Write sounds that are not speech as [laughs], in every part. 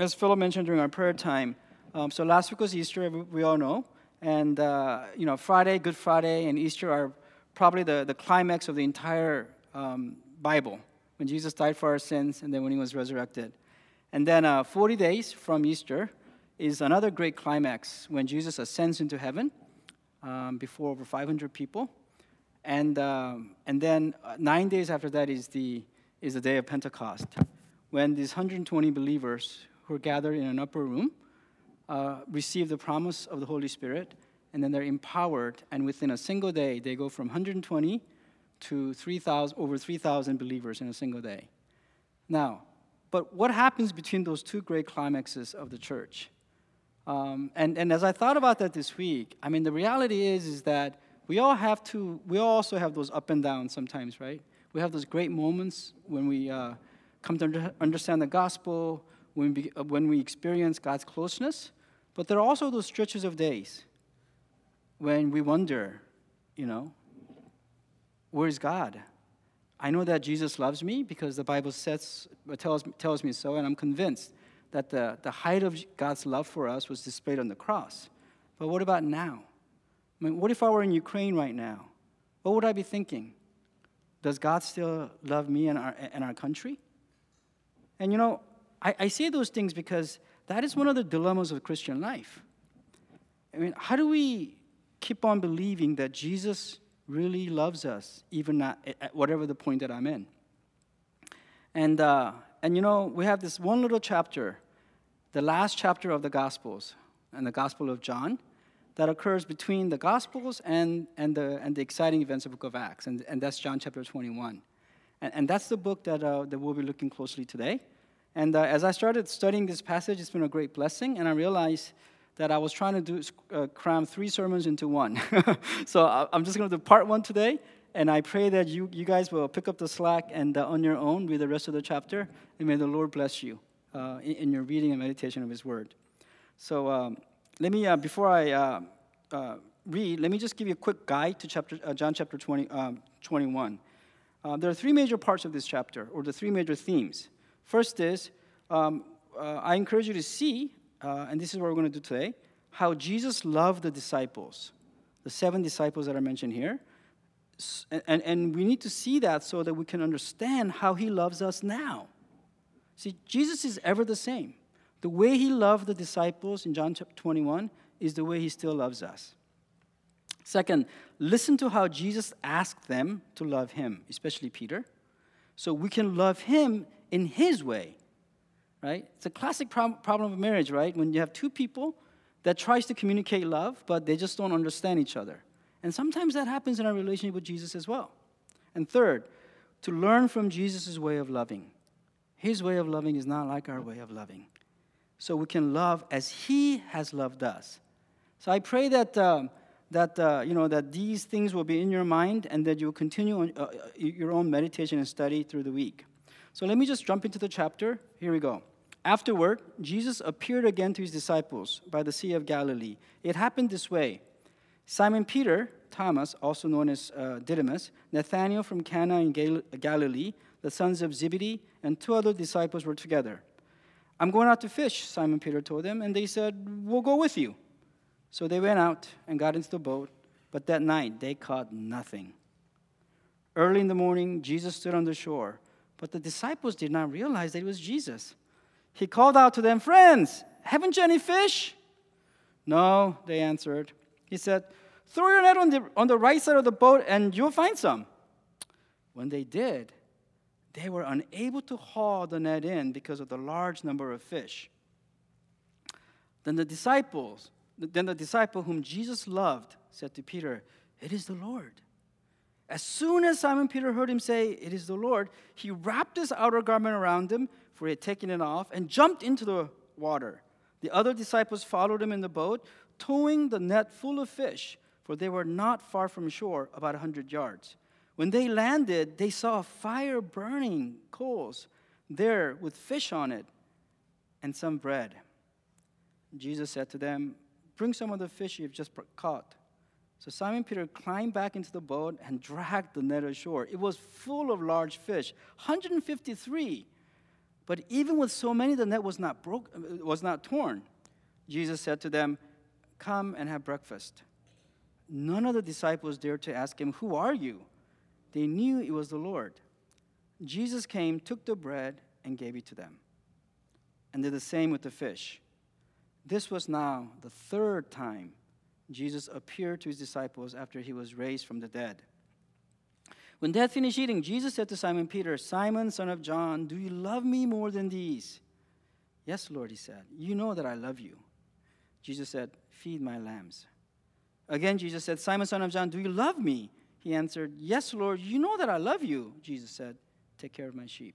as Philip mentioned during our prayer time, um, so last week was Easter, we all know. And, uh, you know, Friday, Good Friday, and Easter are probably the, the climax of the entire um, Bible when Jesus died for our sins and then when he was resurrected. And then uh, 40 days from Easter is another great climax when Jesus ascends into heaven um, before over 500 people. And, um, and then uh, nine days after that is the, is the day of Pentecost, when these 120 believers who are gathered in an upper room uh, receive the promise of the Holy Spirit, and then they're empowered, and within a single day, they go from 120 to 3,000, over 3,000 believers in a single day. Now, but what happens between those two great climaxes of the church? Um, and, and as I thought about that this week, I mean, the reality is, is that we all have to, we all also have those up and downs sometimes, right? We have those great moments when we uh, come to understand the gospel, when we, uh, when we experience God's closeness. But there are also those stretches of days when we wonder, you know, where is God? I know that Jesus loves me because the Bible says, tells, tells me so, and I'm convinced that the, the height of God's love for us was displayed on the cross. But what about now? I mean, what if I were in Ukraine right now? What would I be thinking? Does God still love me and our, and our country? And you know, I, I say those things because that is one of the dilemmas of Christian life. I mean, how do we keep on believing that Jesus really loves us, even not, at whatever the point that I'm in? And, uh, and you know, we have this one little chapter, the last chapter of the Gospels, and the Gospel of John, that occurs between the Gospels and, and, the, and the exciting events of the book of Acts, and, and that's John chapter 21. And, and that's the book that, uh, that we'll be looking closely today. And uh, as I started studying this passage, it's been a great blessing, and I realized that I was trying to do, uh, cram three sermons into one. [laughs] so I'm just going to do part one today, and I pray that you, you guys will pick up the slack and uh, on your own read the rest of the chapter, and may the Lord bless you uh, in, in, your reading and meditation of His Word. So um, let me, uh, before I uh, read, let me just give you a quick guide to chapter, John chapter 20, um, 21. there are three major parts of this chapter, or the three major themes. First is, um, uh, I encourage you to see, uh, and this is what we're going to do today, how Jesus loved the disciples, the seven disciples that are mentioned here. And, and, and we need to see that so that we can understand how he loves us now. See, Jesus is ever the same. The way he loved the disciples in John 21 is the way he still loves us. Second, listen to how Jesus asked them to love him, especially Peter, so we can love him in his way, right? It's a classic problem of marriage, right? When you have two people that tries to communicate love, but they just don't understand each other. And sometimes that happens in our relationship with Jesus as well. And third, to learn from Jesus' way of loving. His way of loving is not like our way of loving. So we can love as he has loved us. So I pray that, uh, that, uh, you know, that these things will be in your mind and that you'll continue on, uh, your own meditation and study through the week. So let me just jump into the chapter. Here we go. Afterward, Jesus appeared again to his disciples by the Sea of Galilee. It happened this way Simon Peter, Thomas, also known as uh, Didymus, Nathanael from Cana in Gal- Galilee, the sons of Zebedee, and two other disciples were together. I'm going out to fish, Simon Peter told them, and they said, We'll go with you. So they went out and got into the boat, but that night they caught nothing. Early in the morning, Jesus stood on the shore. But the disciples did not realize that it was Jesus. He called out to them, Friends, haven't you any fish? No, they answered. He said, Throw your net on the, on the right side of the boat and you'll find some. When they did, they were unable to haul the net in because of the large number of fish. Then the disciples, then the disciple whom Jesus loved said to Peter, It is the Lord. As soon as Simon Peter heard him say, It is the Lord, he wrapped his outer garment around him, for he had taken it off, and jumped into the water. The other disciples followed him in the boat, towing the net full of fish, for they were not far from shore, about a hundred yards. When they landed, they saw a fire burning coals there with fish on it and some bread. Jesus said to them, Bring some of the fish you've just caught. So Simon Peter climbed back into the boat and dragged the net ashore. It was full of large fish, 153. But even with so many, the net was not, broke, was not torn. Jesus said to them, Come and have breakfast. None of the disciples dared to ask him, Who are you? They knew it was the Lord. Jesus came, took the bread, and gave it to them. And did the same with the fish. This was now the third time Jesus appeared to his disciples after he was raised from the dead. When they had finished eating, Jesus said to Simon Peter, Simon, son of John, do you love me more than these? Yes, Lord, he said. You know that I love you. Jesus said, Feed my lambs. Again, Jesus said, Simon, son of John, do you love me? He answered, Yes, Lord, you know that I love you. Jesus said, Take care of my sheep.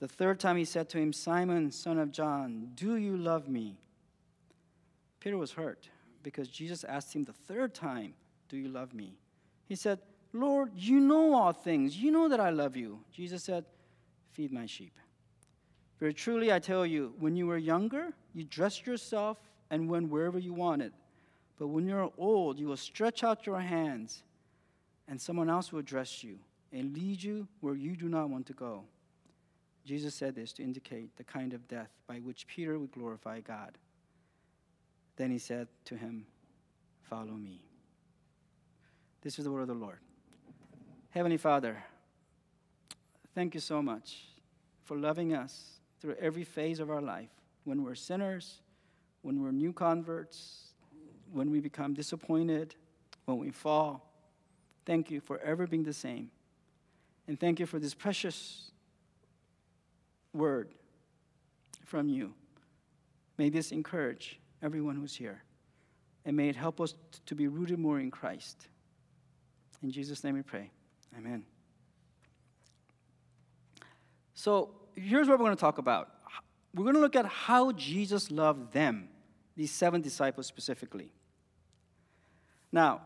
The third time he said to him, Simon, son of John, do you love me? Peter was hurt because Jesus asked him the third time, Do you love me? He said, Lord, you know all things. You know that I love you. Jesus said, Feed my sheep. Very truly, I tell you, when you were younger, you dressed yourself and went wherever you wanted. But when you're old, you will stretch out your hands, and someone else will dress you and lead you where you do not want to go. Jesus said this to indicate the kind of death by which Peter would glorify God. Then he said to him, Follow me. This is the word of the Lord. Heavenly Father, thank you so much for loving us through every phase of our life when we're sinners, when we're new converts, when we become disappointed, when we fall. Thank you for ever being the same. And thank you for this precious word from you. May this encourage everyone who's here. And may it help us to be rooted more in Christ. In Jesus' name we pray. Amen. So here's what we're going to talk about. We're going to look at how Jesus loved them, these seven disciples specifically. Now,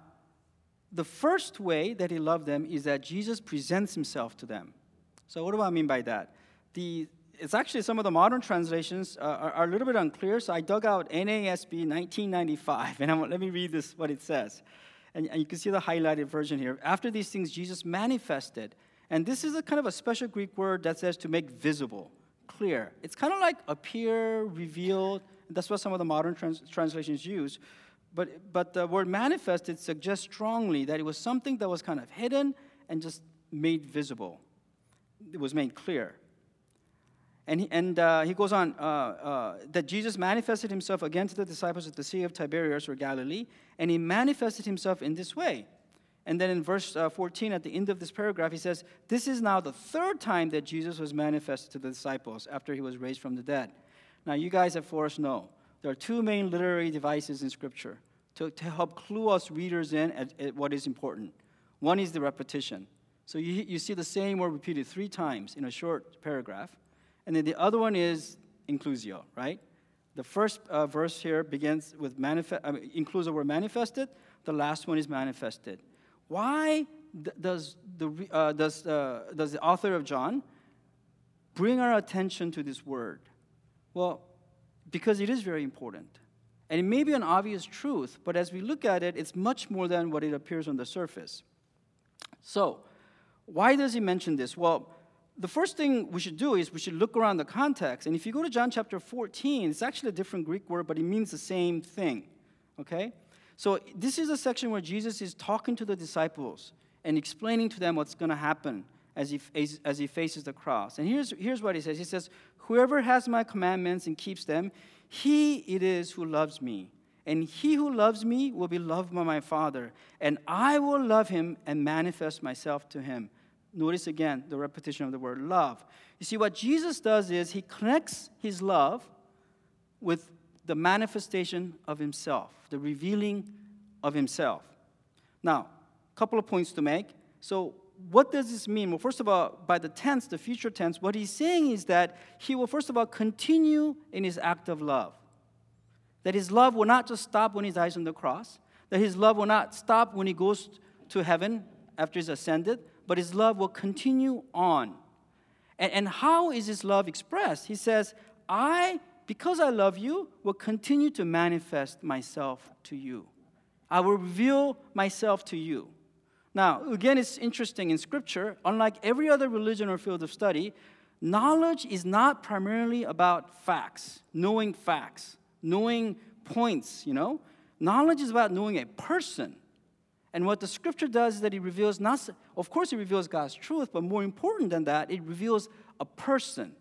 the first way that he loved them is that Jesus presents himself to them. So, what do I mean by that? The, it's actually some of the modern translations uh, are, are, a little bit unclear, so I dug out NASB 1995, [laughs] and I'm, let me read this what it says. And, and you can see the highlighted version here. After these things, Jesus manifested. And this is a kind of a special Greek word that says to make visible, clear. It's kind of like appear, revealed. That's what some of the modern trans- translations use. But, but the word manifested suggests strongly that it was something that was kind of hidden and just made visible. It was made clear. And he, and, uh, he goes on uh, uh, that Jesus manifested himself again to the disciples at the Sea of Tiberias or Galilee, and he manifested himself in this way. And then in verse uh, 14, at the end of this paragraph, he says, This is now the third time that Jesus was manifested to the disciples after he was raised from the dead. Now, you guys at Forest know there are two main literary devices in Scripture to, to help clue us readers in at, at what is important. One is the repetition. So you, you see the same word repeated three times in a short paragraph. And then the other one is inclusio, right? The first uh, verse here begins with manifest, I mean, includes the word manifested. The last one is manifested. Why does the, uh, does, uh, does the author of John bring our attention to this word? Well, because it is very important. And it may be an obvious truth, but as we look at it, it's much more than what it appears on the surface. So, why does he mention this? Well, the first thing we should do is we should look around the context. And if you go to John chapter 14, it's actually a different Greek word, but it means the same thing. Okay? So this is a section where Jesus is talking to the disciples and explaining to them what's going to happen as he, as he faces the cross. And here's, here's what he says He says, Whoever has my commandments and keeps them, he it is who loves me. And he who loves me will be loved by my Father. And I will love him and manifest myself to him. Notice again the repetition of the word love. You see, what Jesus does is he connects his love with the manifestation of himself, the revealing of himself. Now, a couple of points to make. So, what does this mean? Well, first of all, by the tense, the future tense, what he's saying is that he will, first of all, continue in his act of love. That his love will not just stop when he dies on the cross, that his love will not stop when he goes to heaven after he's ascended, but his love will continue on. And, and how is his love expressed? He says, I, because I love you, will continue to manifest myself to you. I will reveal myself to you. Now, again, it's interesting in Scripture, unlike every other religion or field of study, knowledge is not primarily about facts, knowing facts, knowing points, you know. Knowledge is about knowing a person. And what the scripture does is that it reveals not, of course, it reveals God's truth, but more important than that, it reveals a person.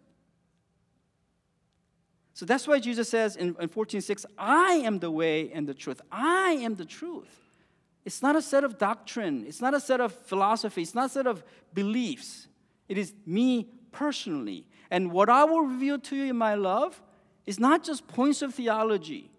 So that's why Jesus says in, in 14:6, I am the way and the truth. I am the truth. It's not a set of doctrine, it's not a set of philosophy, it's not a set of beliefs. It is me personally. And what I will reveal to you in my love is not just points of theology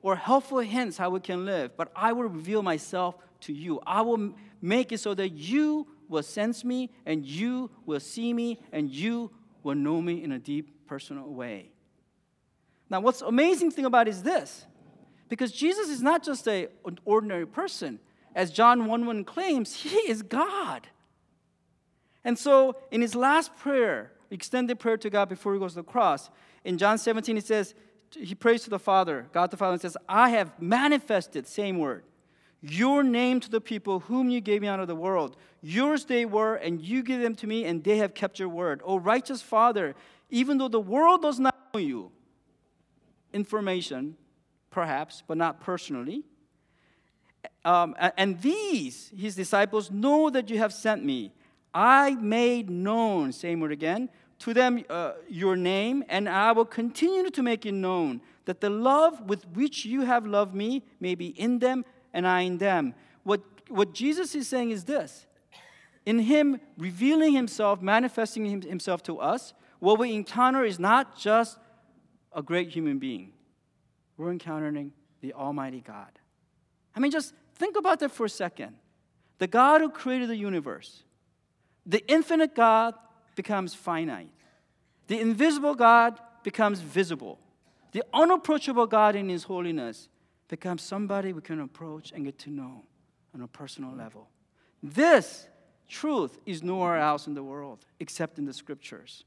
or helpful hints how we can live, but I will reveal myself to you. I will make it so that you will sense me and you will see me and you will know me in a deep personal way. Now, what's amazing thing about is this because Jesus is not just a, an ordinary person. As John 1 1 claims, he is God. And so, in his last prayer, extended prayer to God before he goes to the cross, in John 17, he says, he prays to the Father, God the Father, and says, I have manifested, same word, your name to the people whom you gave me out of the world. Yours they were, and you gave them to me, and they have kept your word. O righteous Father, even though the world does not know you, information, perhaps, but not personally. Um, and these, his disciples, know that you have sent me. I made known, same word again, to them uh, your name, and I will continue to make it known that the love with which you have loved me may be in them and I in them. What, what Jesus is saying is this in Him revealing Himself, manifesting Himself to us, what we encounter is not just a great human being, we're encountering the Almighty God. I mean, just think about that for a second. The God who created the universe, the infinite God becomes finite. The invisible God becomes visible. The unapproachable God in His holiness becomes somebody we can approach and get to know on a personal level. This truth is nowhere else in the world except in the scriptures.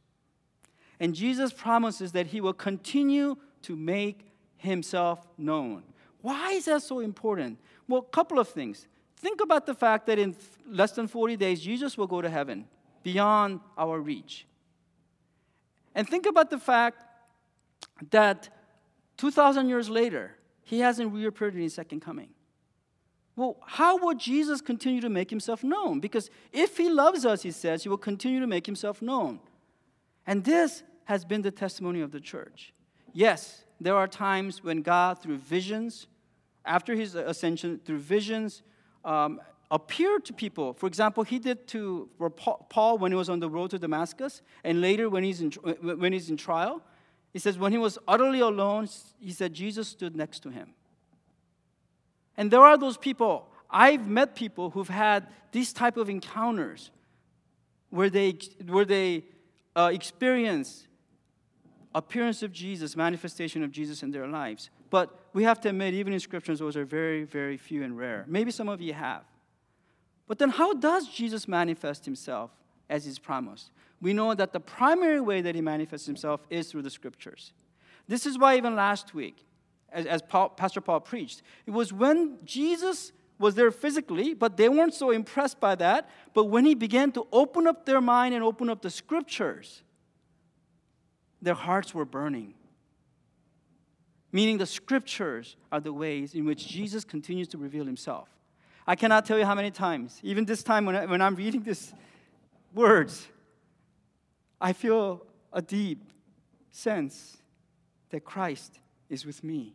And Jesus promises that He will continue to make Himself known. Why is that so important? Well, a couple of things. Think about the fact that in less than 40 days, Jesus will go to heaven beyond our reach. And think about the fact that 2,000 years later, he hasn't reappeared in his second coming. Well, how will Jesus continue to make himself known? Because if he loves us, he says, he will continue to make himself known. And this has been the testimony of the church. Yes, there are times when God, through visions, after his ascension, through visions, um, appeared to people. For example, he did to Paul when he was on the road to Damascus, and later when he's in, when he's in trial. He says, when he was utterly alone, he said Jesus stood next to him. And there are those people, I've met people who've had these type of encounters where they, where they uh, experience appearance of Jesus, manifestation of Jesus in their lives. But we have to admit, even in scriptures, those are very, very few and rare. Maybe some of you have. But then, how does Jesus manifest himself as he's promised? We know that the primary way that he manifests himself is through the scriptures. This is why, even last week, as, as Paul, Pastor Paul preached, it was when Jesus was there physically, but they weren't so impressed by that. But when he began to open up their mind and open up the scriptures, their hearts were burning. Meaning, the scriptures are the ways in which Jesus continues to reveal himself. I cannot tell you how many times, even this time when, I, when I'm reading these words, I feel a deep sense that Christ is with me.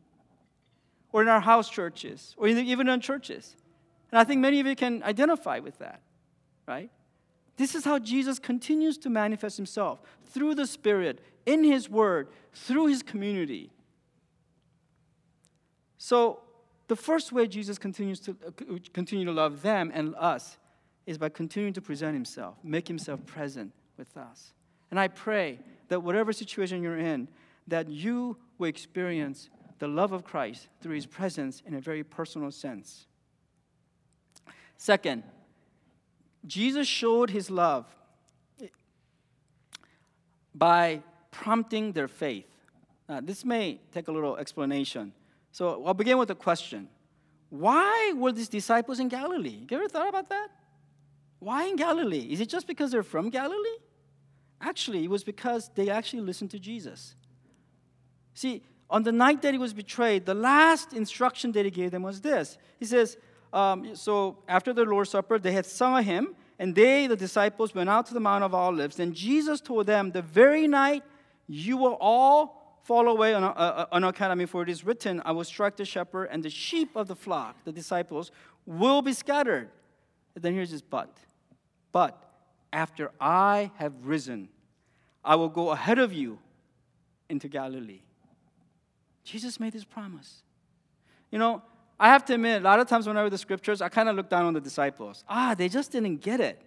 Or in our house churches, or even in churches. And I think many of you can identify with that, right? This is how Jesus continues to manifest himself through the Spirit, in his word, through his community. So, the first way Jesus continues to uh, continue to love them and us is by continuing to present himself, make himself present with us. And I pray that whatever situation you're in, that you will experience the love of Christ through his presence in a very personal sense. Second, Jesus showed his love by prompting their faith. Now, this may take a little explanation. So I'll begin with a question. Why were these disciples in Galilee? You ever thought about that? Why in Galilee? Is it just because they're from Galilee? Actually, it was because they actually listened to Jesus. See, on the night that he was betrayed, the last instruction that he gave them was this. He says, um, So after the Lord's Supper, they had sung a hymn, and they, the disciples, went out to the Mount of Olives. Then Jesus told them, The very night you will all fall away on, uh, on academy, for it is written, I will strike the shepherd, and the sheep of the flock, the disciples, will be scattered. And then here's his but. But after I have risen, I will go ahead of you into Galilee. Jesus made this promise. You know, I have to admit, a lot of times when I read the scriptures, I kind of look down on the disciples. Ah, they just didn't get it,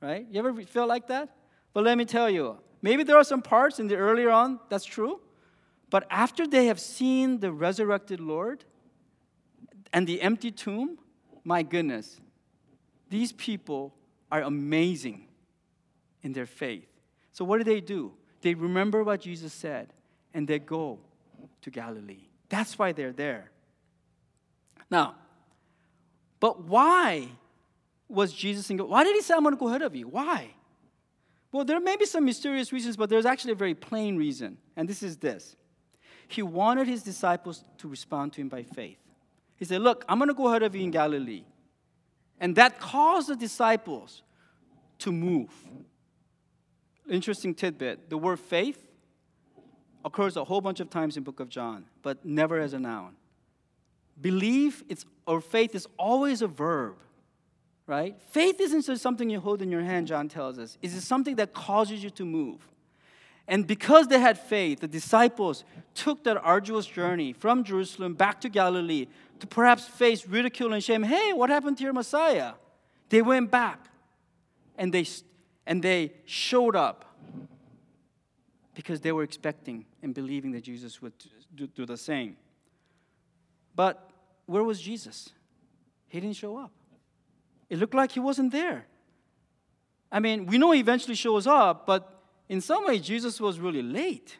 right? You ever feel like that? But let me tell you, maybe there are some parts in the earlier on that's true, but after they have seen the resurrected Lord and the empty tomb, my goodness, these people are amazing in their faith. So, what do they do? They remember what Jesus said and they go to Galilee. That's why they're there. Now, but why was Jesus in? Why did he say, I'm going to go ahead of you? Why? Well, there may be some mysterious reasons, but there's actually a very plain reason, and this is this. He wanted his disciples to respond to him by faith. He said, Look, I'm going to go ahead of you in Galilee. And that caused the disciples to move. Interesting tidbit the word faith occurs a whole bunch of times in book of John, but never as a noun. Belief it's, or faith is always a verb, right? Faith isn't just something you hold in your hand, John tells us. It's something that causes you to move. And because they had faith, the disciples took that arduous journey from Jerusalem back to Galilee to perhaps face ridicule and shame. Hey, what happened to your Messiah? They went back and they, and they showed up because they were expecting and believing that Jesus would do, the same. But where was Jesus? He didn't show up. It looked like he wasn't there. I mean, we know he eventually shows up, but in some way, Jesus was really late,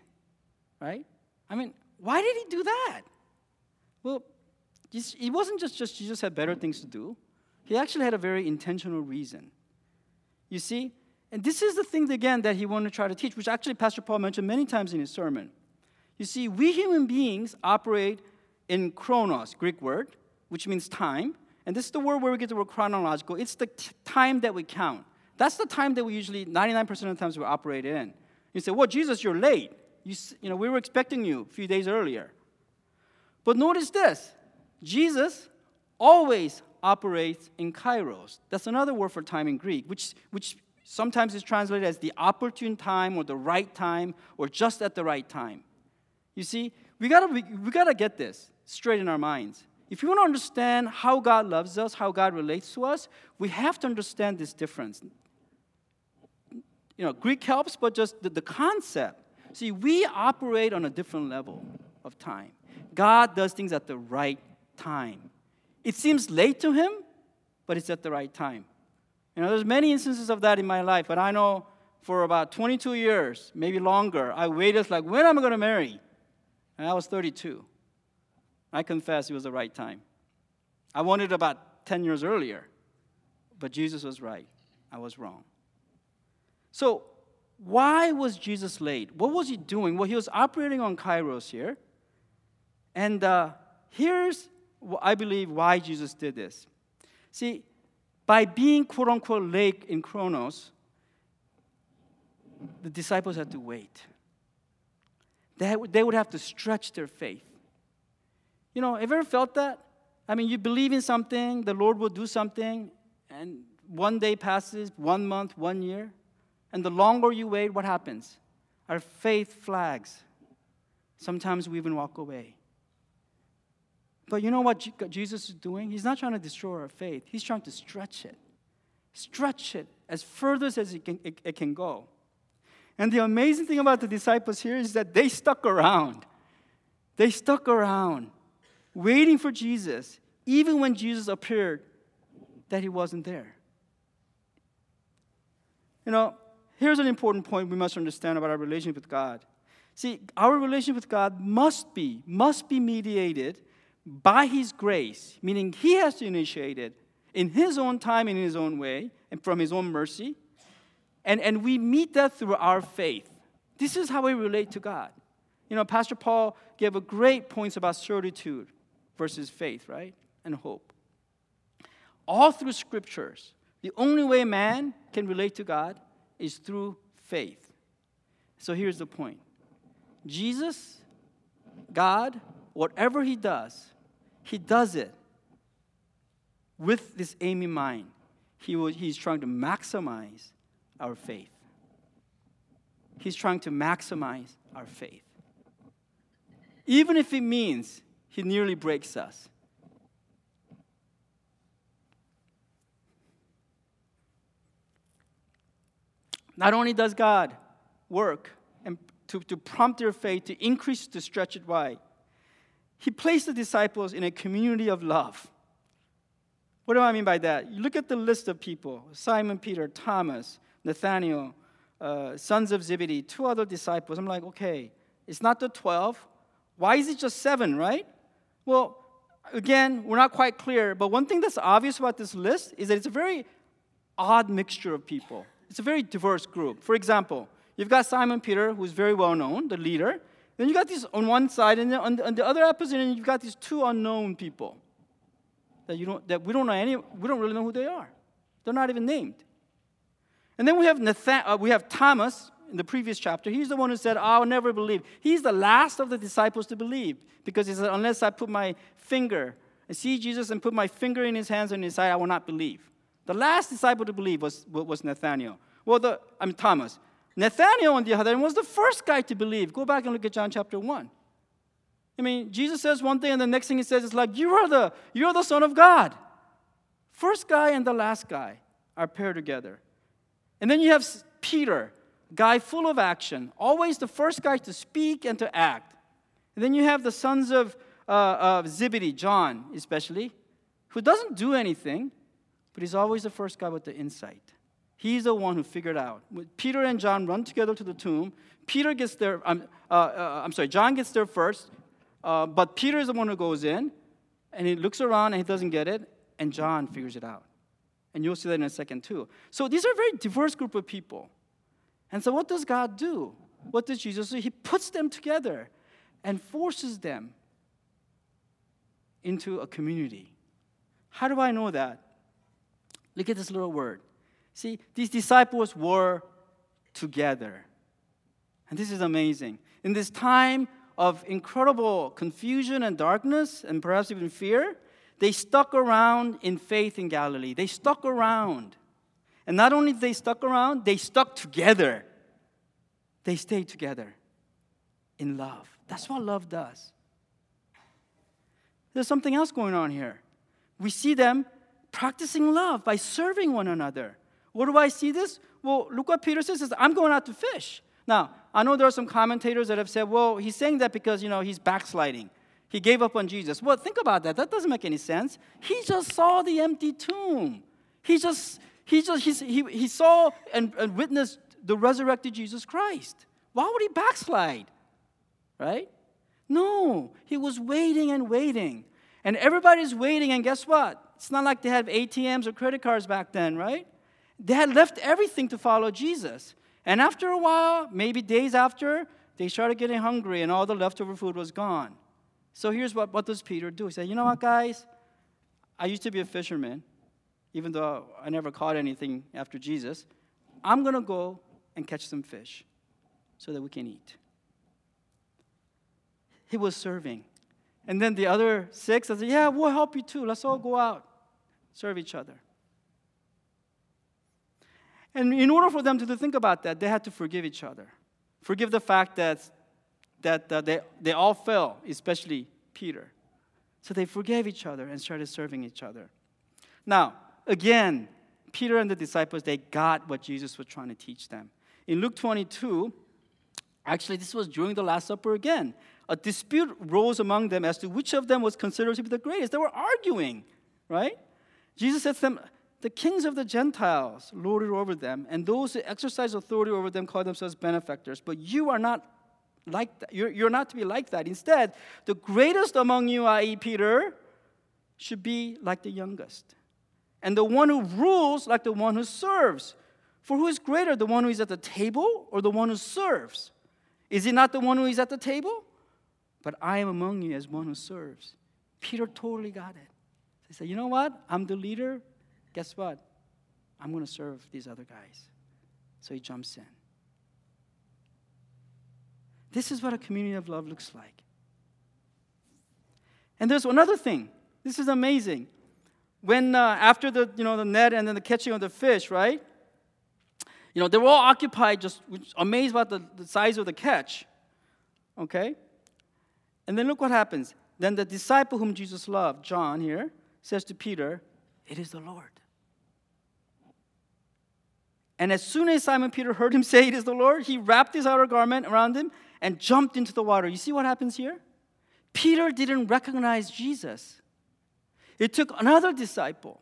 right? I mean, why did he do that? Well, it wasn't just, just Jesus had better things to do. He actually had a very intentional reason. You see, and this is the thing, again, that he wanted to try to teach, which actually Pastor Paul mentioned many times in his sermon. You see, we human beings operate in chronos, Greek word, which means time. And this is the word where we get the word chronological. It's the t- time that we count. That's the time that we usually, 99% of the times we operate in. You say, well, Jesus, you're late. You, you know, we were expecting you a few days earlier. But notice this Jesus always operates in kairos. That's another word for time in Greek, which, which sometimes it's translated as the opportune time or the right time or just at the right time. You see, we gotta, we, we gotta get this straight in our minds. If you want to understand how God loves us, how God relates to us, we have to understand this difference. You know, Greek helps, but just the, the concept. See, we operate on a different level of time. God does things at the right time. It seems late to him, but it's at the right time. You know, there's many instances of that in my life, but I know for about 22 years, maybe longer, I waited like, when am I going to marry? And I was 32. I confess it was the right time. I wanted about 10 years earlier, but Jesus was right. I was wrong. So, why was Jesus late? What was he doing? Well, he was operating on Kairos here. And uh, here's, I believe, why Jesus did this. See, by being quote unquote late in Chronos, the disciples had to wait. They, they would have to stretch their faith. You know, have you ever felt that? I mean, you believe in something, the Lord will do something, and one day passes, one month, one year, and the longer you wait, what happens? Our faith flags. Sometimes we even walk away. But you know what Jesus is doing? He's not trying to destroy our faith, He's trying to stretch it. Stretch it as further as it can, it, it can go. And the amazing thing about the disciples here is that they stuck around. They stuck around, waiting for Jesus, even when Jesus appeared that he wasn't there. You know, here's an important point we must understand about our relationship with God. See, our relationship with God must be, must be mediated by His grace, meaning He has to initiate it in His own time, in His own way, and from His own mercy. And, and we meet that through our faith. This is how we relate to God. You know, Pastor Paul gave a great points about certitude versus faith, right? And hope. All through scriptures, the only way man can relate to God is through faith. So here's the point Jesus, God, whatever he does, he does it with this aim in mind. He was, he's trying to maximize our faith. He's trying to maximize our faith. Even if it means he nearly breaks us. Not only does God work and to, to prompt your faith, to increase, to stretch it wide, He placed the disciples in a community of love. What do I mean by that? You look at the list of people Simon Peter, Thomas, Nathaniel, uh, sons of Zebedee, two other disciples. I'm like, okay, it's not the 12. Why is it just seven, right? Well, again, we're not quite clear, but one thing that's obvious about this list is that it's a very odd mixture of people. It's a very diverse group. For example, you've got Simon Peter, who's very well known, the leader. Then you got these on one side, and then on the, on the other opposite end, you've got these two unknown people that you don't that we don't know any we don't really know who they are. They're not even named. And then we have Nathan, uh, we have Thomas in the previous chapter. He's the one who said, "I'll never believe." He's the last of the disciples to believe because he said, "Unless I put my finger and see Jesus and put my finger in his hands and his side, I will not believe." The last disciple to believe was, was Nathaniel. Well, the, I mean, Thomas. Nathaniel, on the other hand, was the first guy to believe. Go back and look at John chapter 1. I mean, Jesus says one thing, and the next thing he says is like, You are the, you're the Son of God. First guy and the last guy are paired together. And then you have Peter, guy full of action, always the first guy to speak and to act. And then you have the sons of, uh, of Zebedee, John especially, who doesn't do anything, but he's always the first guy with the insight. He's the one who figured out. Peter and John run together to the tomb. Peter gets there, um, uh, uh, I'm sorry, John gets there first, uh, but Peter is the one who goes in, and he looks around and he doesn't get it, and John figures it out. And you'll see that in a second too. So these are a very diverse group of people. And so what does God do? What does Jesus do? He puts them together and forces them into a community. How do I know that? Look at this little word. See, these disciples were together. And this is amazing. In this time of incredible confusion and darkness, and perhaps even fear, they stuck around in faith in Galilee. They stuck around. And not only did they stuck around, they stuck together. They stayed together in love. That's what love does. There's something else going on here. We see them practicing love by serving one another. Where do I see this? Well, look what Peter says, says I'm going out to fish. Now, I know there are some commentators that have said, well, he's saying that because, you know, he's backsliding. He gave up on Jesus. Well, think about that. That doesn't make any sense. He just saw the empty tomb. He just, he just, he, he saw and, and witnessed the resurrected Jesus Christ. Why would he backslide? Right? No, he was waiting and waiting. And everybody's waiting, and guess what? It's not like they had ATMs or credit cards back then, right? They had left everything to follow Jesus. And after a while, maybe days after, they started getting hungry and all the leftover food was gone. So here's what, what does Peter do? He said, You know what, guys? I used to be a fisherman, even though I never caught anything after Jesus. I'm going to go and catch some fish so that we can eat. He was serving. And then the other six, I said, Yeah, we'll help you too. Let's all go out, serve each other. And in order for them to think about that, they had to forgive each other. Forgive the fact that, that uh, they, they all fell, especially Peter. So they forgave each other and started serving each other. Now, again, Peter and the disciples, they got what Jesus was trying to teach them. In Luke 22, actually, this was during the Last Supper again. A dispute rose among them as to which of them was considered to be the greatest. They were arguing, right? Jesus said to them, the kings of the Gentiles lord it over them, and those who exercise authority over them call themselves benefactors. But you are not like that. You're, you're not to be like that. Instead, the greatest among you, i.e., Peter, should be like the youngest, and the one who rules like the one who serves. For who is greater, the one who is at the table or the one who serves? Is it not the one who is at the table? But I am among you as one who serves. Peter totally got it. He said, You know what? I'm the leader. Guess what? I'm going to serve these other guys. So he jumps in. This is what a community of love looks like. And there's another thing. This is amazing. When uh, after the you know the net and then the catching of the fish, right? You know, they were all occupied, just amazed about the, the size of the catch. Okay? And then look what happens. Then the disciple whom Jesus loved, John here, says to Peter, It is the Lord. And as soon as Simon Peter heard him [laughs] say, It is the Lord, he wrapped his outer garment around him and jumped into the water. You see what happens here? Peter didn't recognize Jesus. It took another disciple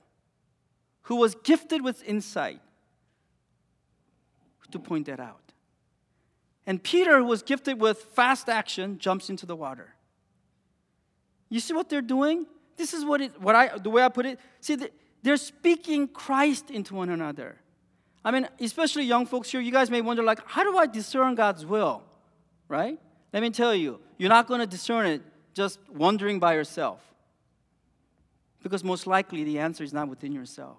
who was gifted with insight to point that out. And Peter, who was gifted with fast action, jumps into the water. You see what they're doing? This is what it, what I, the way I put it. See, they're speaking Christ into one another. I mean, especially young folks here, you guys may wonder, like, how do I discern God's will? Right? Let me tell you, you're not going to discern it just wondering by yourself. Because most likely the answer is not within yourself.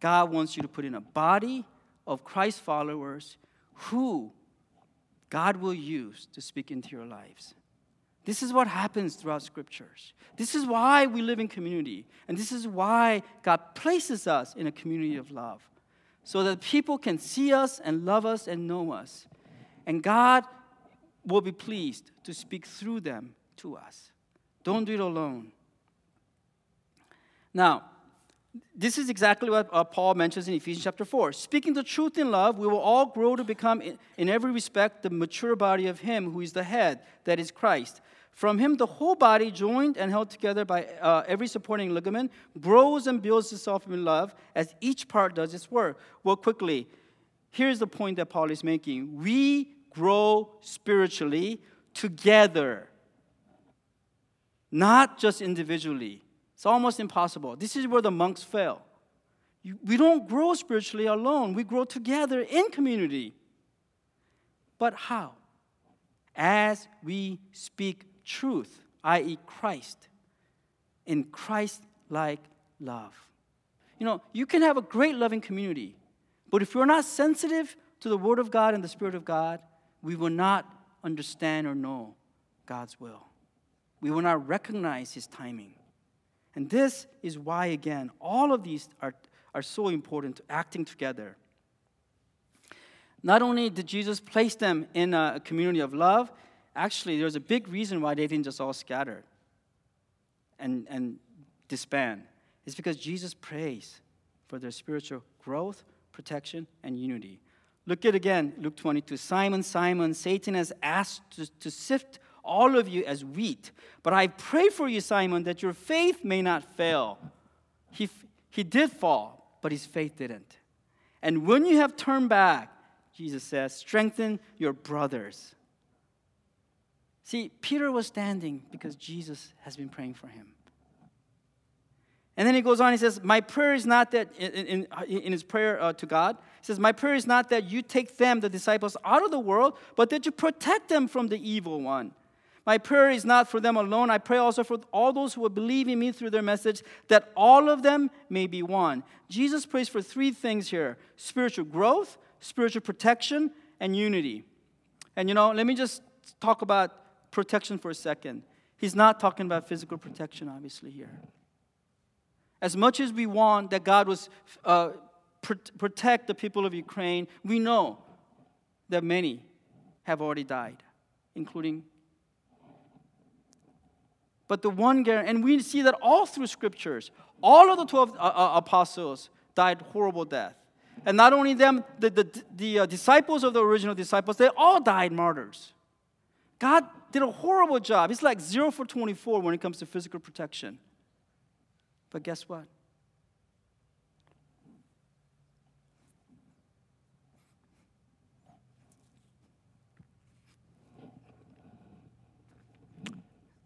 God wants you to put in a body of Christ followers who God will use to speak into your lives. This is what happens throughout scriptures. This is why we live in community. And this is why God places us in a community of love. So that people can see us and love us and know us. And God will be pleased to speak through them to us. Don't do it alone. Now, this is exactly what uh, Paul mentions in Ephesians chapter 4. Speaking the truth in love, we will all grow to become, in, in every respect, the mature body of Him who is the head, that is Christ. From Him, the whole body, joined and held together by uh, every supporting ligament, grows and builds itself in love as each part does its work. Well, quickly, here's the point that Paul is making we grow spiritually together, not just individually. It's almost impossible. This is where the monks fail. we don't grow spiritually alone, we grow together in community. But how? As we speak truth, i.e., Christ, in Christ like love. You know, you can have a great loving community, but if you're not sensitive to the Word of God and the Spirit of God, we will not understand or know God's will. We will not recognize His timing. And this is why, again, all of these are, are so important to acting together. Not only did Jesus place them in a community of love, actually, there's a big reason why they didn't just all scatter and, and disband. It's because Jesus prays for their spiritual growth, protection, and unity. Look at again, Luke 22. Simon, Simon, Satan has asked to, to sift all of you as wheat. But I pray for you, Simon, that your faith may not fail. He, he did fall, but his faith didn't. And when you have turned back, Jesus says, strengthen your brothers. See, Peter was standing because Jesus has been praying for him. And then he goes on, he says, My prayer is not that, in, in, in his prayer uh, to God, he says, My prayer is not that you take them, the disciples, out of the world, but that you protect them from the evil one. My prayer is not for them alone. I pray also for all those who will believe in me through their message, that all of them may be one. Jesus prays for three things here spiritual growth, spiritual protection, and unity. And you know, let me just talk about protection for a second. He's not talking about physical protection, obviously, here. As much as we want that God was uh, pr- protect the people of Ukraine, we know that many have already died, including but the one guarantee, and we see that all through scriptures, all of the 12 uh, uh, apostles died horrible death. And not only them, the, the, the uh, disciples of the original disciples, they all died martyrs. God did a horrible job. He's like zero for 24 when it comes to physical protection. But guess what?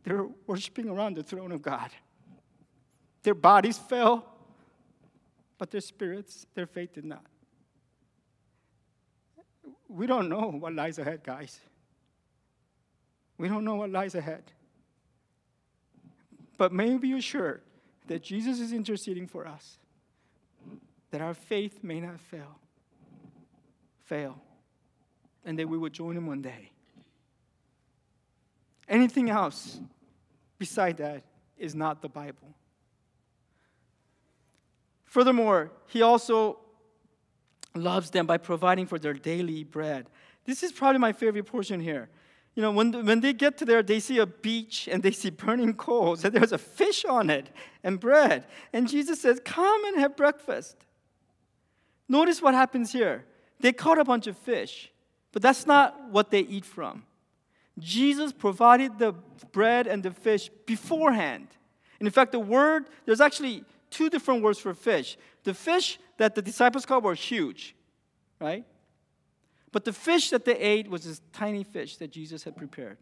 They're worshiping around the throne of God. Their bodies fell, but their spirits, their faith did not. we don't know what lies ahead, guys. We don't know what lies ahead. But may be assured that Jesus is interceding for us, that our faith may not fail, fail, and that we will join him one day. Anything else beside that is not the Bible. Furthermore, he also loves them by providing for their daily bread. This is probably my favorite portion here. You know, when, when they get to there, they see a beach and they see burning coals, and there's a fish on it and bread. And Jesus says, Come and have breakfast. Notice what happens here. They caught a bunch of fish, but that's not what they eat from. Jesus provided the bread and the fish beforehand. And in fact, the word, there's actually two different words for fish. The fish that the disciples caught were huge, right? But the fish that they ate was this tiny fish that Jesus had prepared.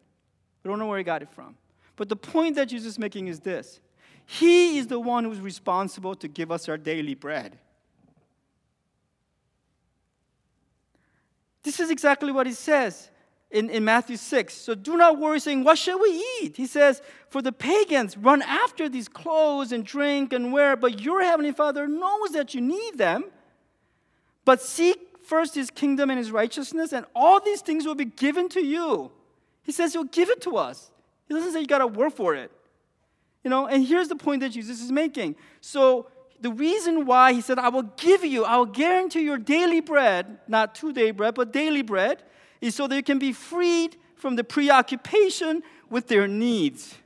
We don't know where he got it from. But the point that Jesus is making is this He is the one who's responsible to give us our daily bread. This is exactly what he says in, in Matthew 6. So do not worry, saying, What shall we eat? He says, For the pagans run after these clothes and drink and wear, but your heavenly Father knows that you need them. But seek first his kingdom and his righteousness, and all these things will be given to you. He says he'll give it to us. He doesn't say you gotta work for it. You know, and here's the point that Jesus is making. So the reason why he said, I will give you, I will guarantee your daily bread, not two day bread, but daily bread, is so they can be freed from the preoccupation with their needs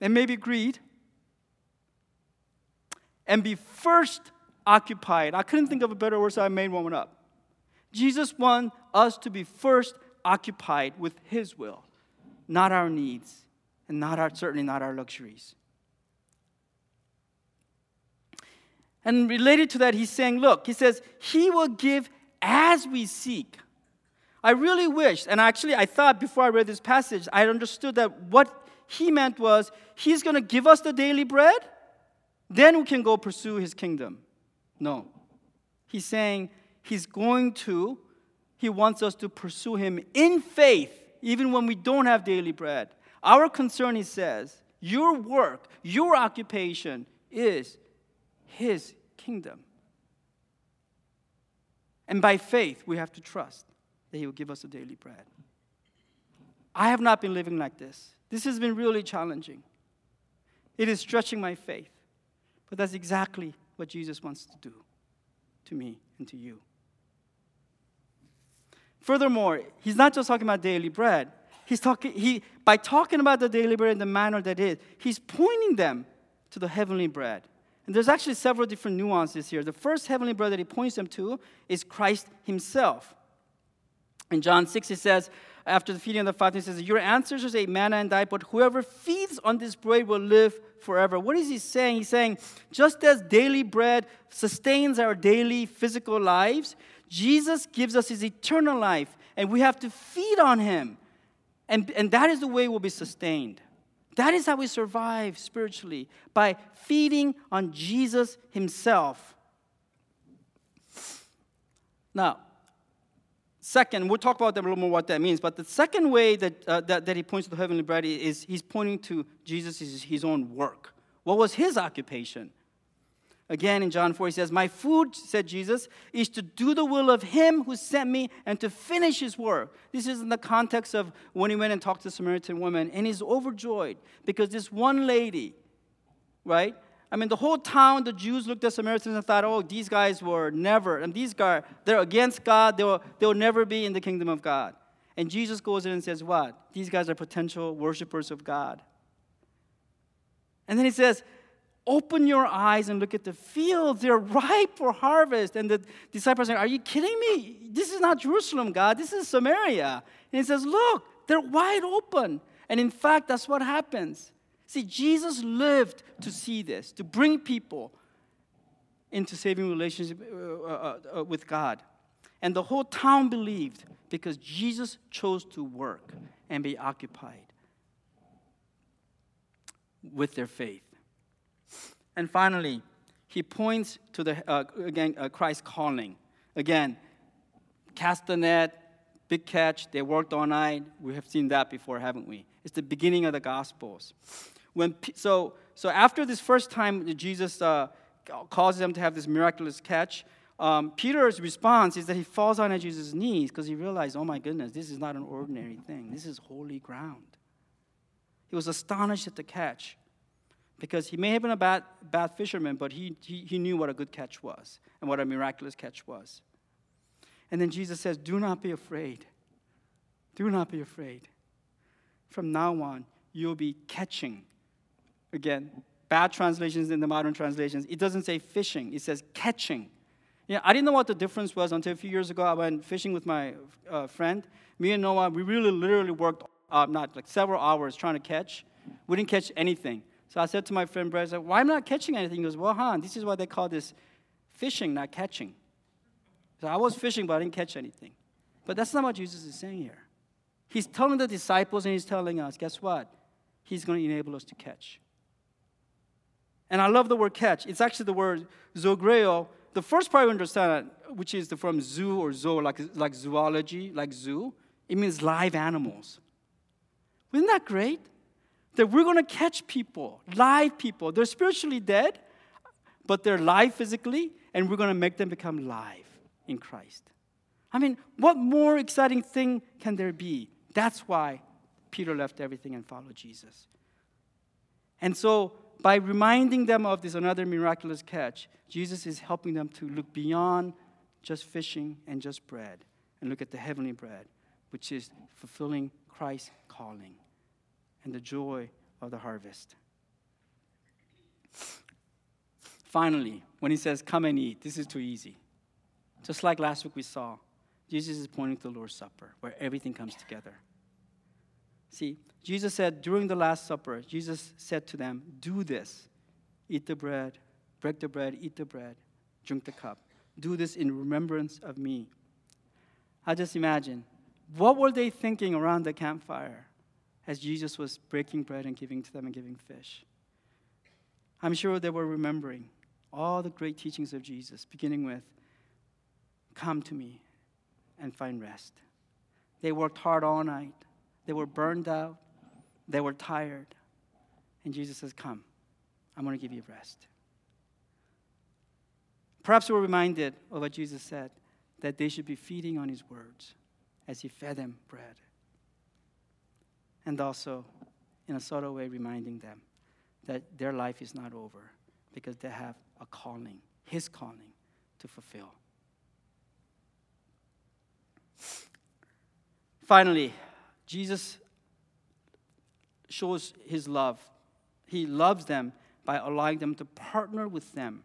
and maybe greed and be first occupied. I couldn't think of a better word, so I made one up. Jesus wants us to be first occupied with His will, not our needs, and not our certainly not our luxuries. And related to that, he's saying, look, he says, He will give as we seek. I really wish, and actually I thought before I read this passage, I understood that what he meant was he's going to give us the daily bread, then we can go pursue his kingdom. No. He's saying he's going to, he wants us to pursue him in faith, even when we don't have daily bread. Our concern, he says, your work, your occupation is his kingdom. And by faith, we have to trust that He will give us a daily bread. I have not been living like this. This has been really challenging. It is stretching my faith. But that's exactly what Jesus wants to do to me and to you. Furthermore, he's not just talking about daily bread. He's talking, he, by talking about the daily bread in the manner that is, he's pointing them to the heavenly bread. And there's actually several different nuances here. The first heavenly bread that he points them to is Christ himself. In John 6, he says, after the feeding of the father, he says, Your ancestors ate manna and died, but whoever feeds on this bread will live forever. What is he saying? He's saying, just as daily bread sustains our daily physical lives, Jesus gives us his eternal life, and we have to feed on him. And, and that is the way we'll be sustained. That is how we survive spiritually, by feeding on Jesus himself. Now, Second, we'll talk about that a little more what that means. But the second way that, uh, that, that, he points to the heavenly bread is he's pointing to Jesus' his, his own work. What was his occupation? Again, in John 4, he says, My food, said Jesus, is to do the will of him who sent me and to finish his work. This is in the context of when he went and talked to the Samaritan woman, and he's overjoyed because this one lady, right, I mean, the whole town, the Jews looked at Samaritans and thought, oh, these guys were never, and these guys, they're against God, they will, they will never be in the kingdom of God. And Jesus goes in and says, what? These guys are potential worshipers of God. And then he says, open your eyes and look at the fields. They're ripe for harvest. And the disciples are, are you kidding me? This is not Jerusalem, God. This is Samaria. And he says, look, they're wide open. And in fact, that's what happens. See, Jesus lived to see this, to bring people into saving relationship uh, uh, uh, with God. And the whole town believed because Jesus chose to work and be occupied with their faith. And finally, he points to the uh, again uh, Christ's calling. Again, cast the net, big catch, they worked all night. We have seen that before, haven't we? It's the beginning of the Gospels. When, so, so after this first time that Jesus uh, causes them to have this miraculous catch, um, Peter's response is that he falls on Jesus' knees because he realized, oh my goodness, this is not an ordinary thing. This is holy ground. He was astonished at the catch because he may have been a bad, bad fisherman, but he, he, he knew what a good catch was and what a miraculous catch was. And then Jesus says, Do not be afraid. Do not be afraid. From now on, you'll be catching. Again, bad translations in the modern translations, it doesn't say fishing, it says catching. Yeah, I didn't know what the difference was until a few years ago. I went fishing with my uh, friend. Me and Noah, we really literally worked, uh, not like several hours trying to catch. We didn't catch anything. So I said to my friend Brad, said, why am I not catching anything? He goes, well, huh, this is why they call this fishing, not catching. So I was fishing, but I didn't catch anything. But that's not what Jesus is saying here. He's telling the disciples and he's telling us, guess what? He's going to enable us to catch. And I love the word catch. It's actually the word zoogreo, the first part you understand, which is from zoo or zoo, like, like zoology, like zoo, it means live animals. Isn't that great? That we're going to catch people, live people. They're spiritually dead, but they're live physically, and we're going to make them become live in Christ. I mean, what more exciting thing can there be? That's why Peter left everything and followed Jesus. And so by reminding them of this another miraculous catch, Jesus is helping them to look beyond just fishing and just bread and look at the heavenly bread, which is fulfilling Christ's calling and the joy of the harvest. Finally, when he says, Come and eat, this is too easy. Just like last week we saw, Jesus is pointing to the Lord's Supper, where everything comes together. See, Jesus said during the Last Supper, Jesus said to them, Do this. Eat the bread, break the bread, eat the bread, drink the cup. Do this in remembrance of me. I just imagine, what were they thinking around the campfire as Jesus was breaking bread and giving to them and giving fish? I'm sure they were remembering all the great teachings of Jesus, beginning with, Come to me and find rest. They worked hard all night. They were burned out. They were tired. And Jesus says, Come, I'm going to give you rest. Perhaps we're reminded of what Jesus said that they should be feeding on his words as he fed them bread. And also, in a subtle way, reminding them that their life is not over because they have a calling, his calling, to fulfill. Finally, Jesus shows his love. He loves them by allowing them to partner with them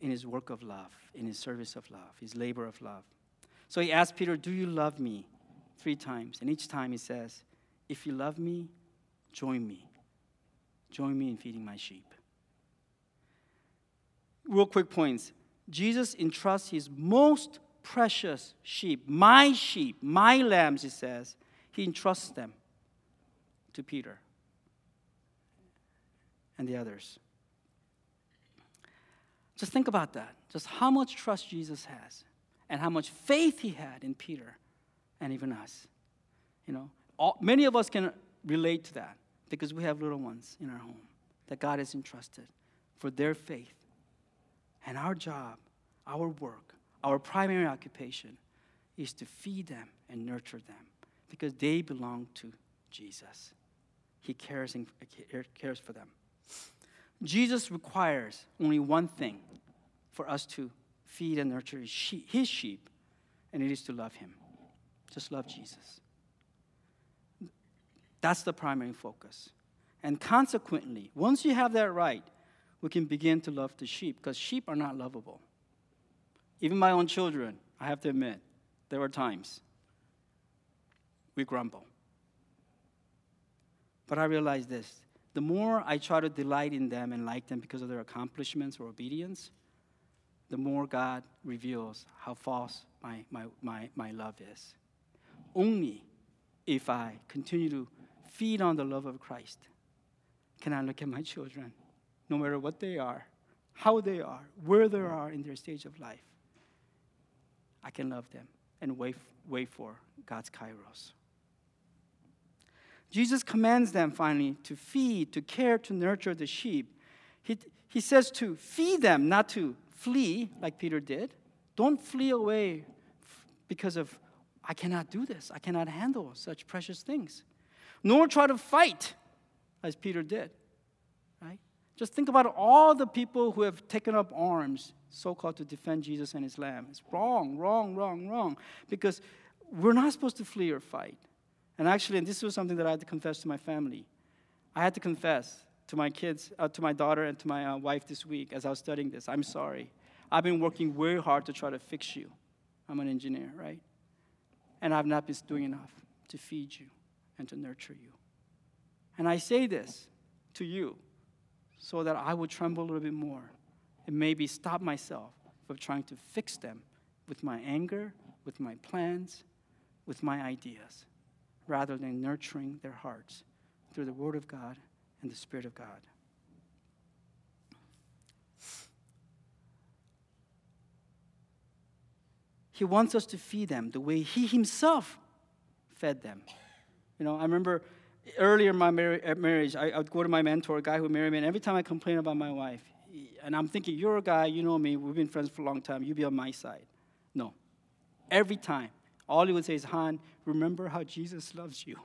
in his work of love, in his service of love, his labor of love. So he asks Peter, Do you love me? Three times. And each time he says, If you love me, join me. Join me in feeding my sheep. Real quick points. Jesus entrusts his most precious sheep, my sheep, my lambs, he says, he entrusts them to Peter and the others. Just think about that. Just how much trust Jesus has and how much faith he had in Peter and even us. You know, all, many of us can relate to that because we have little ones in our home that God has entrusted for their faith. And our job, our work, our primary occupation is to feed them and nurture them because they belong to Jesus. He cares, and, cares for them. Jesus requires only one thing for us to feed and nurture his sheep, his sheep, and it is to love him. Just love Jesus. That's the primary focus. And consequently, once you have that right, we can begin to love the sheep because sheep are not lovable. Even my own children, I have to admit, there were times we grumble. But I realize this the more I try to delight in them and like them because of their accomplishments or obedience, the more God reveals how false my, my, my, my love is. Only if I continue to feed on the love of Christ can I look at my children, no matter what they are, how they are, where they are in their stage of life. I can love them and wait, wait for God's kairos. Jesus commands them finally to feed, to care, to nurture the sheep. He, he says to feed them, not to flee like Peter did. Don't flee away because of, I cannot do this. I cannot handle such precious things. Nor try to fight as Peter did. Right? Just think about all the people who have taken up arms, so called to defend Jesus and his lamb. It's wrong, wrong, wrong, wrong. Because we're not supposed to flee or fight. And actually, and this was something that I had to confess to my family. I had to confess to my kids, uh, to my daughter, and to my uh, wife this week as I was studying this. I'm sorry. I've been working very hard to try to fix you. I'm an engineer, right? And I've not been doing enough to feed you and to nurture you. And I say this to you so that I will tremble a little bit more and maybe stop myself from trying to fix them with my anger, with my plans, with my ideas, rather than nurturing their hearts through the Word of God and the Spirit of God. He wants us to feed them the way He Himself fed them. You know, I remember earlier in my uh, marriage, I, would go to my mentor, a guy who married me, and every time I complain about my wife, and I'm thinking, you're a guy, you know me, we've been friends for a long time, you be on my side. No. Every time, all he would say is, Han, remember how Jesus loves you.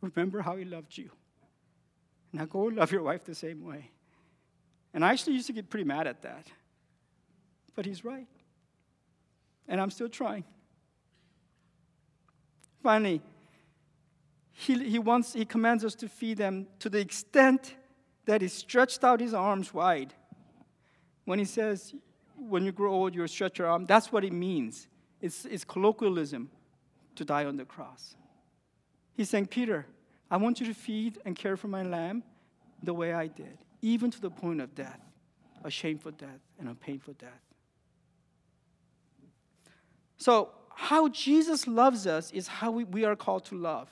Remember how he loved you. Now go love your wife the same way. And I actually used to get pretty mad at that. But he's right and I'm still trying. Finally, he, he, wants, he commands us to feed them to the extent that he stretched out his arms wide. When he says, when you grow old, you'll stretch your arm, that's what it means. It's, it's colloquialism to die on the cross. He's saying, Peter, I want you to feed and care for my lamb the way I did, even to the point of death, a shameful death and a painful death. So, how Jesus loves us is how we, we are called to love.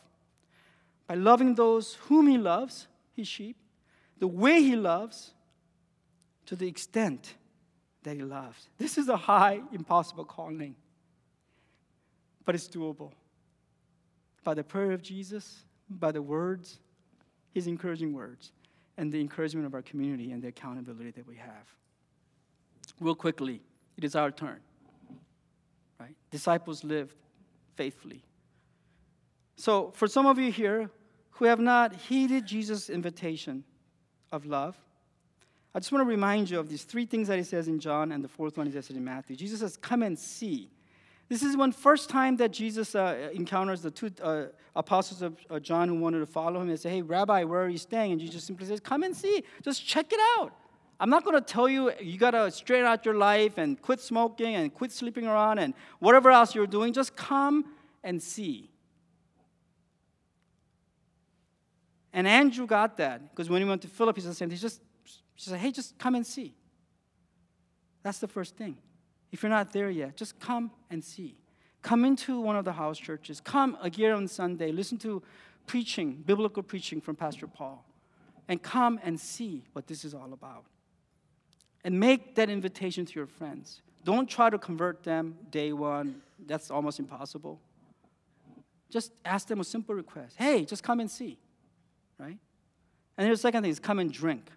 By loving those whom he loves, his sheep, the way he loves, to the extent that he loves. This is a high, impossible calling, but it's doable. By the prayer of Jesus, by the words, his encouraging words, and the encouragement of our community and the accountability that we have. Real quickly, it is our turn right? Disciples lived faithfully. So, for some of you here who have not heeded Jesus' invitation of love, I just want to remind you of these three things that he says in John, and the fourth one he says in Matthew. Jesus says, Come and see. This is one first time that Jesus uh, encounters the two uh, apostles of uh, John who wanted to follow him and say, Hey, Rabbi, where are you staying? And Jesus simply says, Come and see. Just check it out. I'm not going to tell you you got to straighten out your life and quit smoking and quit sleeping around and whatever else you're doing. Just come and see. And Andrew got that because when he went to Philip, he said, he just, he said, hey, just come and see. That's the first thing. If you're not there yet, just come and see. Come into one of the house churches. Come again on Sunday. Listen to preaching, biblical preaching from Pastor Paul. And come and see what this is all about and make that invitation to your friends. Don't try to convert them day one, that's almost impossible. Just ask them a simple request hey, just come and see, right? And the second thing is come and drink.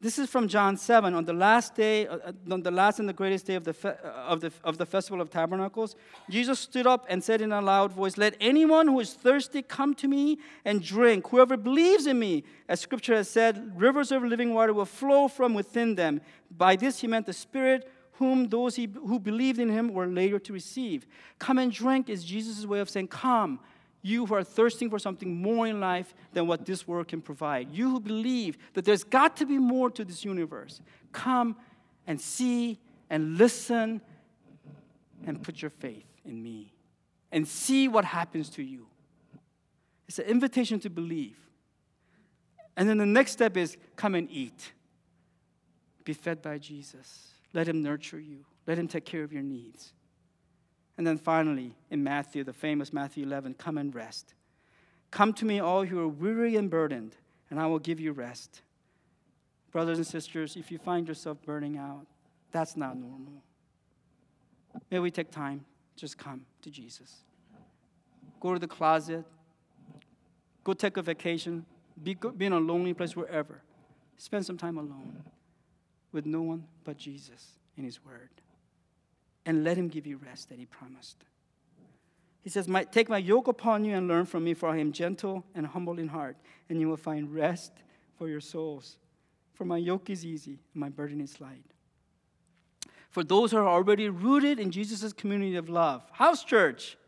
This is from John 7. On the last day, uh, uh, on the last and the greatest day of the, fe- uh, of, the, of the Festival of Tabernacles, Jesus stood up and said in a loud voice, Let anyone who is thirsty come to me and drink. Whoever believes in me, as scripture has said, rivers of living water will flow from within them. By this he meant the Spirit whom those he, who believed in him were later to receive. Come and drink is Jesus' way of saying, Come you who are thirsting for something more in life than what this world can provide. You who believe that there's got to be more to this universe. Come and see and listen and put your faith in me and see what happens to you. It's an invitation to believe. And then the next step is come and eat. Be fed by Jesus. Let him nurture you, let him take care of your needs. And then finally, in Matthew, the famous Matthew 11, come and rest. Come to me, all who are weary and burdened, and I will give you rest. Brothers and sisters, if you find yourself burning out, that's not normal. May we take time just come to Jesus. Go to the closet, go take a vacation, be, be in a lonely place wherever. Spend some time alone with no one but Jesus and His Word. And let Him give you rest that He promised. He says, Take my yoke upon you and learn from me, for I am gentle and humble in heart, and you will find rest for your souls. For my yoke is easy and my burden is light. For those who are already rooted in Jesus' community of love, house church,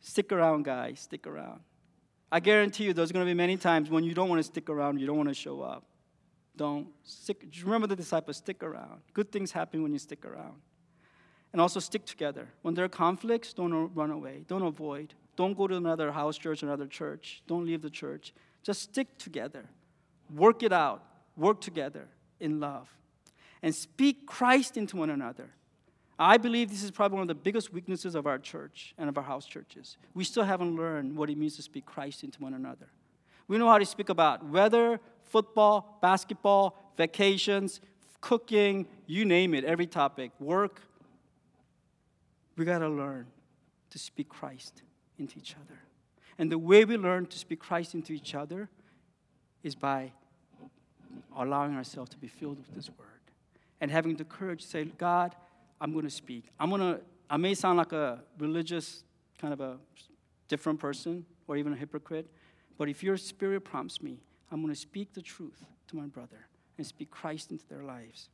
stick around, guys, stick around. I guarantee you there's going to be many times when you don't want to stick around, you don't want to show up. Don't stick. Remember the disciples, stick around. Good things happen when you stick around. And also stick together. When there are conflicts, don't run away. Don't avoid. Don't go to another house church, another church. Don't leave the church. Just stick together. Work it out. Work together in love. And speak Christ into one another. I believe this is probably one of the biggest weaknesses of our church and of our house churches. We still haven't learned what it means to speak Christ into one another. We know how to speak about weather, football, basketball, vacations, cooking, you name it, every topic, work. We got to learn to speak Christ into each other. And the way we learn to speak Christ into each other is by allowing ourselves to be filled with this word and having the courage to say, God, I'm going to speak. I'm going to, I may sound like a religious, kind of a different person or even a hypocrite, but if your spirit prompts me, I'm going to speak the truth to my brother and speak Christ into their lives.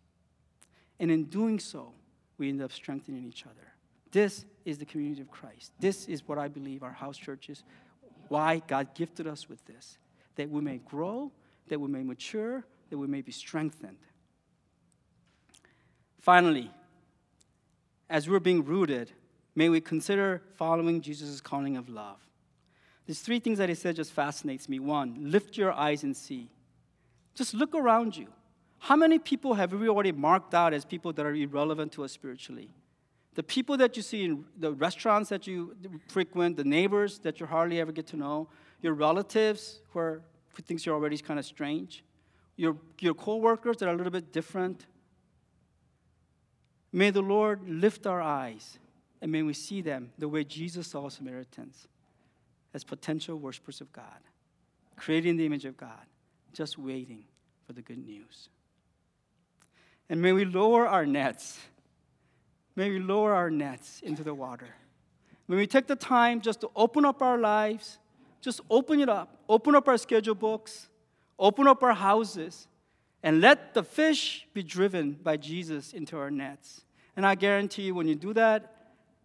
And in doing so, we end up strengthening each other. This is the community of Christ. This is what I believe our house church is. Why God gifted us with this, that we may grow, that we may mature, that we may be strengthened. Finally, as we're being rooted, may we consider following Jesus' calling of love. There's three things that he said just fascinates me. One, lift your eyes and see. Just look around you. How many people have we already marked out as people that are irrelevant to us spiritually? The people that you see in the restaurants that you frequent, the neighbors that you hardly ever get to know, your relatives who, are, who thinks you're already kind of strange, your, your co-workers that are a little bit different, May the Lord lift our eyes and may we see them the way Jesus saw Samaritans as potential worshipers of God, created in the image of God, just waiting for the good news. And may we lower our nets. May we lower our nets into the water. May we take the time just to open up our lives, just open it up, open up our schedule books, open up our houses, and let the fish be driven by Jesus into our nets. And I guarantee you, when you do that,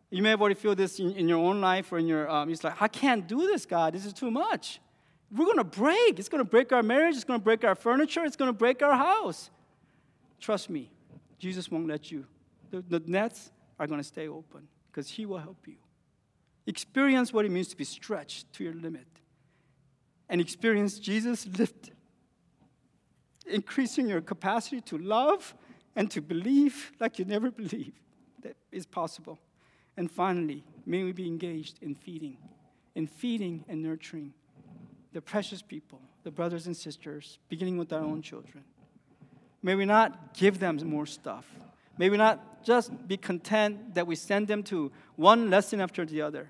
you may have already feel this in, in your own life or in your, um, it's like, I can't do this, God. This is too much. We're going to break. It's going to break our marriage. It's going to break our furniture. It's going to break our house. Trust me, Jesus won't let you. The, the nets are going to stay open because He will help you. Experience what it means to be stretched to your limit. And experience Jesus lift, increasing your capacity to love and to believe like you never believed that is possible. And finally, may we be engaged in feeding, in feeding and nurturing the precious people, the brothers and sisters, beginning with our own children. May we not give them more stuff. May we not just be content that we send them to one lesson after the other.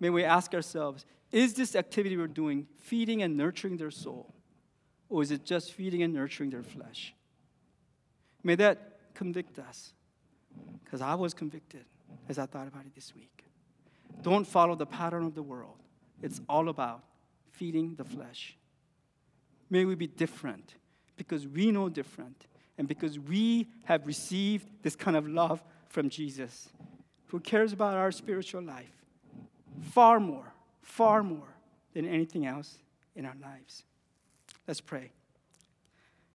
May we ask ourselves is this activity we're doing feeding and nurturing their soul? Or is it just feeding and nurturing their flesh? May that convict us. Because I was convicted as I thought about it this week. Don't follow the pattern of the world. It's all about feeding the flesh. May we be different because we know different and because we have received this kind of love from Jesus who cares about our spiritual life far more, far more than anything else in our lives. Let's pray.